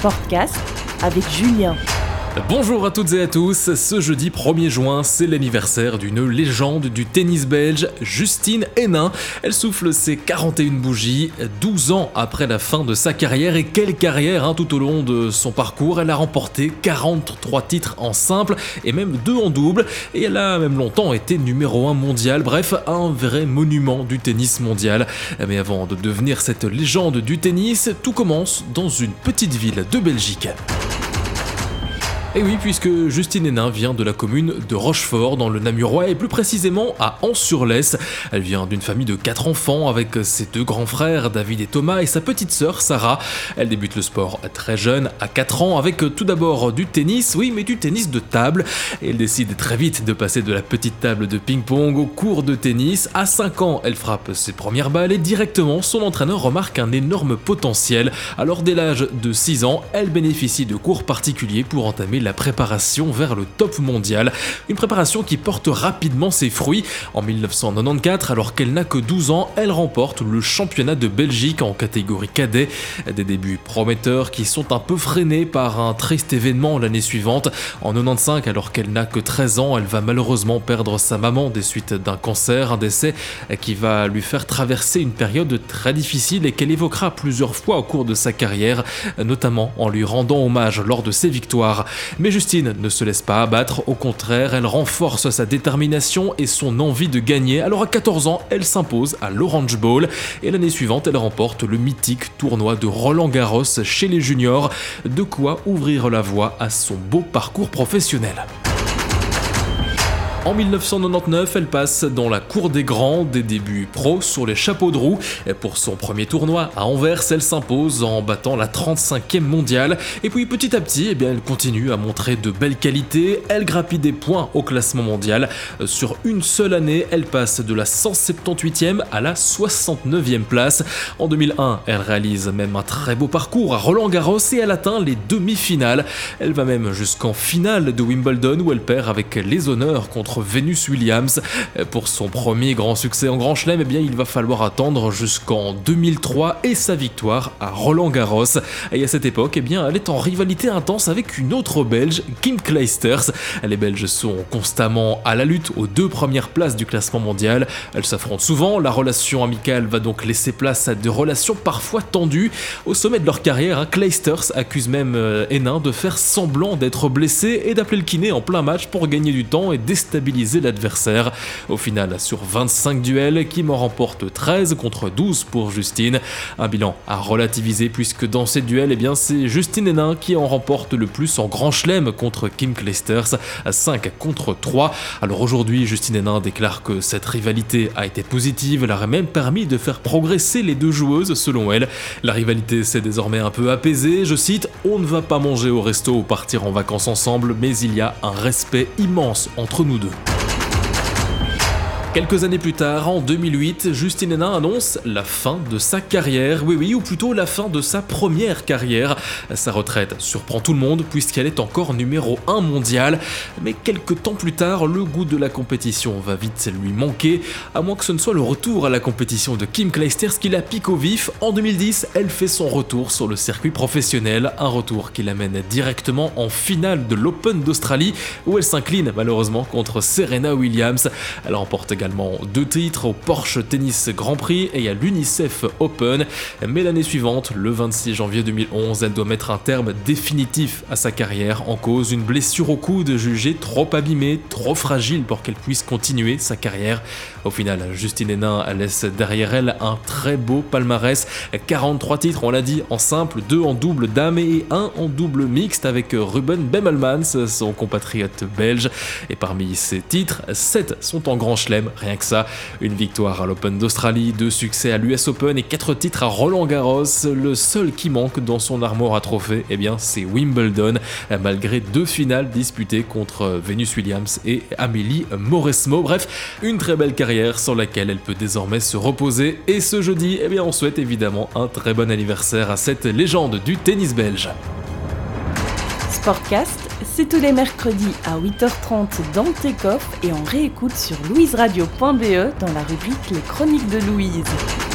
Sportcast avec Julien. Bonjour à toutes et à tous, ce jeudi 1er juin, c'est l'anniversaire d'une légende du tennis belge, Justine Hénin. Elle souffle ses 41 bougies, 12 ans après la fin de sa carrière, et quelle carrière hein, tout au long de son parcours. Elle a remporté 43 titres en simple et même 2 en double, et elle a même longtemps été numéro 1 mondial, bref, un vrai monument du tennis mondial. Mais avant de devenir cette légende du tennis, tout commence dans une petite ville de Belgique. Et oui, puisque Justine Hénin vient de la commune de Rochefort, dans le Namurois, et plus précisément à Ans-sur-Lesse. Elle vient d'une famille de quatre enfants avec ses deux grands frères, David et Thomas, et sa petite sœur, Sarah. Elle débute le sport très jeune, à 4 ans, avec tout d'abord du tennis, oui, mais du tennis de table. Elle décide très vite de passer de la petite table de ping-pong au cours de tennis. À 5 ans, elle frappe ses premières balles et directement, son entraîneur remarque un énorme potentiel. Alors, dès l'âge de 6 ans, elle bénéficie de cours particuliers pour entamer la préparation vers le top mondial. Une préparation qui porte rapidement ses fruits. En 1994, alors qu'elle n'a que 12 ans, elle remporte le championnat de Belgique en catégorie cadet. Des débuts prometteurs qui sont un peu freinés par un triste événement l'année suivante. En 95, alors qu'elle n'a que 13 ans, elle va malheureusement perdre sa maman des suites d'un cancer, un décès qui va lui faire traverser une période très difficile et qu'elle évoquera plusieurs fois au cours de sa carrière, notamment en lui rendant hommage lors de ses victoires. Mais Justine ne se laisse pas abattre, au contraire, elle renforce sa détermination et son envie de gagner. Alors à 14 ans, elle s'impose à l'Orange Bowl et l'année suivante, elle remporte le mythique tournoi de Roland Garros chez les juniors, de quoi ouvrir la voie à son beau parcours professionnel. En 1999, elle passe dans la cour des grands des débuts pro sur les chapeaux de roue. Et pour son premier tournoi à Anvers, elle s'impose en battant la 35e mondiale. Et puis petit à petit, eh bien, elle continue à montrer de belles qualités. Elle grappille des points au classement mondial. Sur une seule année, elle passe de la 178e à la 69e place. En 2001, elle réalise même un très beau parcours à Roland Garros et elle atteint les demi-finales. Elle va même jusqu'en finale de Wimbledon où elle perd avec les honneurs contre Venus Williams. Pour son premier grand succès en Grand Chelem, eh bien, il va falloir attendre jusqu'en 2003 et sa victoire à Roland Garros. Et à cette époque, eh bien, elle est en rivalité intense avec une autre Belge, Kim Clijsters. Les Belges sont constamment à la lutte aux deux premières places du classement mondial. Elles s'affrontent souvent, la relation amicale va donc laisser place à des relations parfois tendues. Au sommet de leur carrière, hein, Clijsters accuse même euh, Hénin de faire semblant d'être blessé et d'appeler le kiné en plein match pour gagner du temps et déstabiliser l'adversaire. Au final, sur 25 duels, Kim en remporte 13 contre 12 pour Justine. Un bilan à relativiser puisque dans ces duels, eh c'est Justine Hénin qui en remporte le plus en grand chelem contre Kim Clijsters, 5 contre 3. Alors aujourd'hui, Justine Hénin déclare que cette rivalité a été positive, elle aurait même permis de faire progresser les deux joueuses selon elle. La rivalité s'est désormais un peu apaisée, je cite, on ne va pas manger au resto ou partir en vacances ensemble, mais il y a un respect immense entre nous deux. Quelques années plus tard, en 2008, Justine Hénin annonce la fin de sa carrière, oui oui, ou plutôt la fin de sa première carrière. Sa retraite surprend tout le monde puisqu'elle est encore numéro 1 mondial, mais quelques temps plus tard, le goût de la compétition va vite lui manquer, à moins que ce ne soit le retour à la compétition de Kim Clijsters qui la pique au vif. En 2010, elle fait son retour sur le circuit professionnel, un retour qui l'amène directement en finale de l'Open d'Australie, où elle s'incline malheureusement contre Serena Williams. Elle remporte également deux titres au Porsche Tennis Grand Prix et à l'UNICEF Open. Mais l'année suivante, le 26 janvier 2011, elle doit mettre un terme définitif à sa carrière en cause une blessure au coude jugée trop abîmée, trop fragile pour qu'elle puisse continuer sa carrière. Au final, Justine Hénin laisse derrière elle un très beau palmarès. 43 titres, on l'a dit, en simple, 2 en double dame et 1 en double mixte avec Ruben Bemelmans, son compatriote belge. Et parmi ces titres, 7 sont en grand chelem rien que ça. Une victoire à l'Open d'Australie, deux succès à l'US Open et quatre titres à Roland Garros. Le seul qui manque dans son armoire à trophées, eh bien, c'est Wimbledon, malgré deux finales disputées contre Venus Williams et Amélie Mauresmo. Bref, une très belle carrière sur laquelle elle peut désormais se reposer. Et ce jeudi, eh bien, on souhaite évidemment un très bon anniversaire à cette légende du tennis belge. Sportcast c'est tous les mercredis à 8h30 dans Takeoff et on réécoute sur louiseradio.be dans la rubrique Les Chroniques de Louise.